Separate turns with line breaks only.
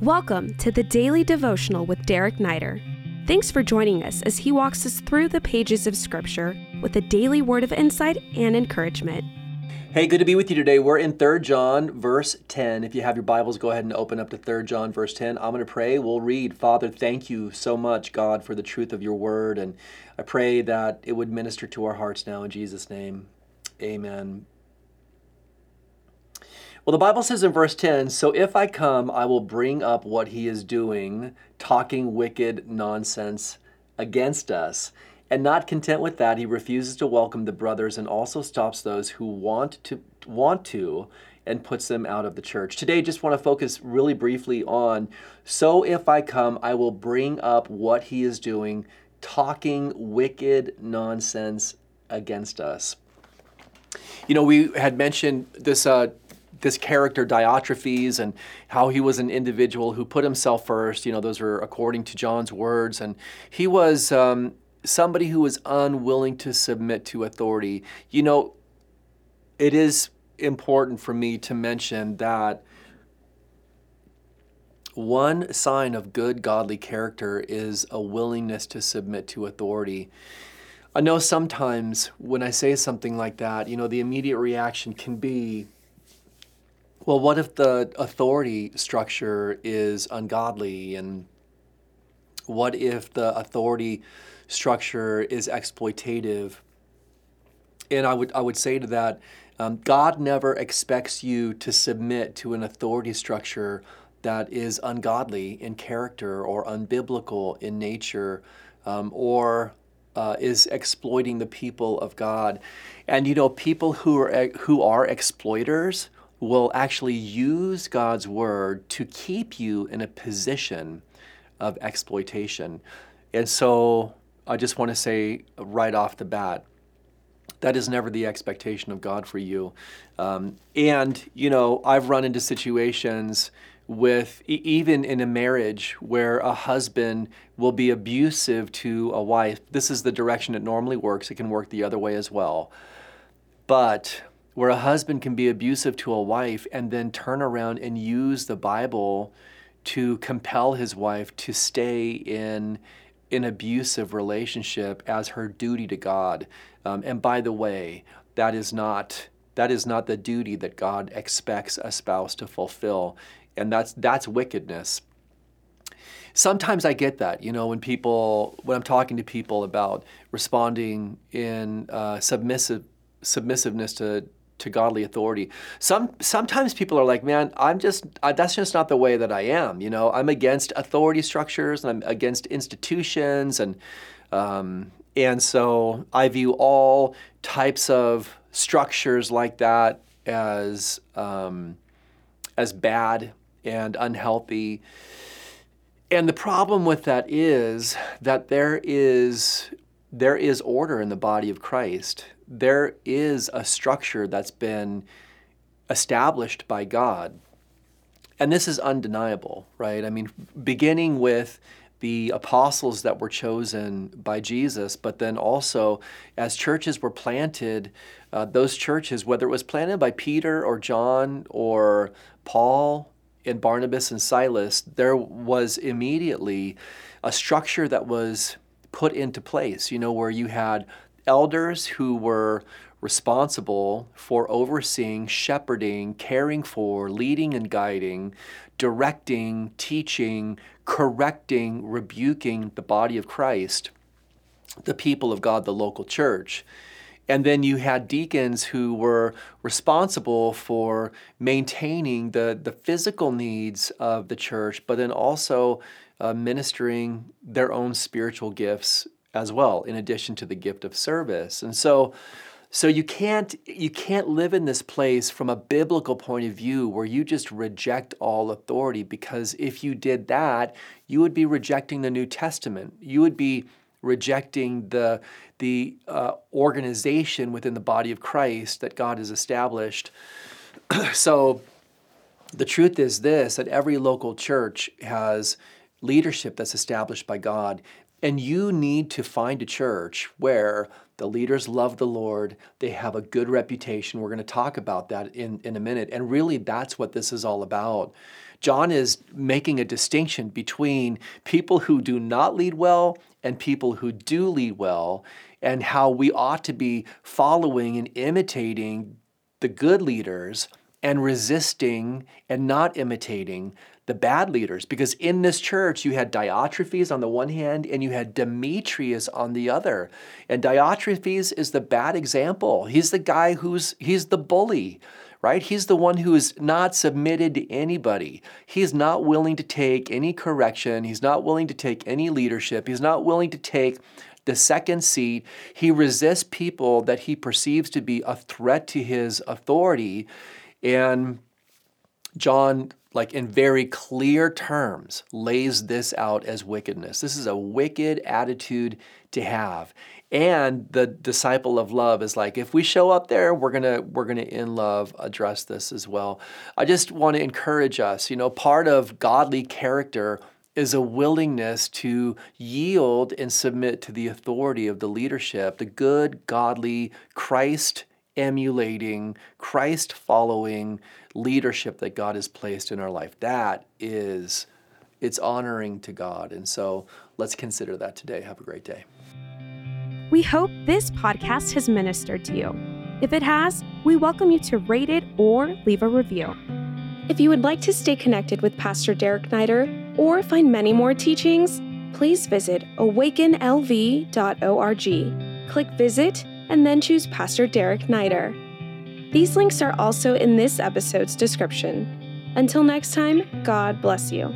Welcome to the Daily Devotional with Derek Neider. Thanks for joining us as he walks us through the pages of Scripture with a daily word of insight and encouragement.
Hey, good to be with you today. We're in 3 John, verse 10. If you have your Bibles, go ahead and open up to 3 John, verse 10. I'm going to pray. We'll read. Father, thank you so much, God, for the truth of your word. And I pray that it would minister to our hearts now in Jesus' name. Amen. Well, the Bible says in verse 10 So if I come, I will bring up what he is doing, talking wicked nonsense against us. And not content with that, he refuses to welcome the brothers and also stops those who want to want to and puts them out of the church. Today just want to focus really briefly on so if I come, I will bring up what he is doing, talking wicked nonsense against us. You know, we had mentioned this uh, this character Diotrephes and how he was an individual who put himself first. You know, those are according to John's words, and he was um, somebody who was unwilling to submit to authority. You know, it is important for me to mention that one sign of good godly character is a willingness to submit to authority. I know sometimes when I say something like that, you know, the immediate reaction can be, well, what if the authority structure is ungodly? And what if the authority structure is exploitative? And I would, I would say to that, um, God never expects you to submit to an authority structure that is ungodly in character or unbiblical in nature um, or uh, is exploiting the people of God. And you know, people who are, who are exploiters, will actually use God's word to keep you in a position of exploitation. And so I just want to say right off the bat, that is never the expectation of God for you. Um, and, you know, I've run into situations with even in a marriage where a husband will be abusive to a wife. This is the direction it normally works. It can work the other way as well. But where a husband can be abusive to a wife and then turn around and use the Bible to compel his wife to stay in an abusive relationship as her duty to God. Um, and by the way, that is not that is not the duty that God expects a spouse to fulfill, and that's that's wickedness. Sometimes I get that, you know, when people when I'm talking to people about responding in uh, submissive submissiveness to to godly authority. Some sometimes people are like, man, I'm just uh, that's just not the way that I am. You know, I'm against authority structures and I'm against institutions and um, and so I view all types of structures like that as um, as bad and unhealthy. And the problem with that is that there is there is order in the body of Christ there is a structure that's been established by God. And this is undeniable, right? I mean, beginning with the apostles that were chosen by Jesus, but then also as churches were planted, uh, those churches, whether it was planted by Peter or John or Paul and Barnabas and Silas, there was immediately a structure that was put into place, you know, where you had elders who were responsible for overseeing, shepherding, caring for, leading and guiding, directing, teaching, correcting, rebuking the body of Christ, the people of God, the local church. And then you had deacons who were responsible for maintaining the, the physical needs of the church, but then also uh, ministering their own spiritual gifts as well, in addition to the gift of service. And so, so you can't you can't live in this place from a biblical point of view where you just reject all authority because if you did that, you would be rejecting the New Testament. You would be rejecting the the uh, organization within the body of Christ that God has established. so the truth is this that every local church has leadership that's established by God and you need to find a church where the leaders love the Lord, they have a good reputation. We're going to talk about that in, in a minute. And really, that's what this is all about John is making a distinction between people who do not lead well and people who do lead well, and how we ought to be following and imitating the good leaders and resisting and not imitating the bad leaders. Because in this church, you had Diotrephes on the one hand and you had Demetrius on the other. And Diotrephes is the bad example. He's the guy who's, he's the bully right? He's the one who is not submitted to anybody. He's not willing to take any correction. He's not willing to take any leadership. He's not willing to take the second seat. He resists people that he perceives to be a threat to his authority. And John, like in very clear terms, lays this out as wickedness. This is a wicked attitude to have. And the disciple of love is like, if we show up there, we're gonna we're gonna in love address this as well. I just want to encourage us. You know, part of godly character is a willingness to yield and submit to the authority of the leadership, the good, godly, Christ emulating, Christ following leadership that God has placed in our life. That is, it's honoring to God. And so let's consider that today. Have a great day.
We hope this podcast has ministered to you. If it has, we welcome you to rate it or leave a review. If you would like to stay connected with Pastor Derek Neider or find many more teachings, please visit awakenlv.org. Click Visit and then choose Pastor Derek Neider. These links are also in this episode's description. Until next time, God bless you.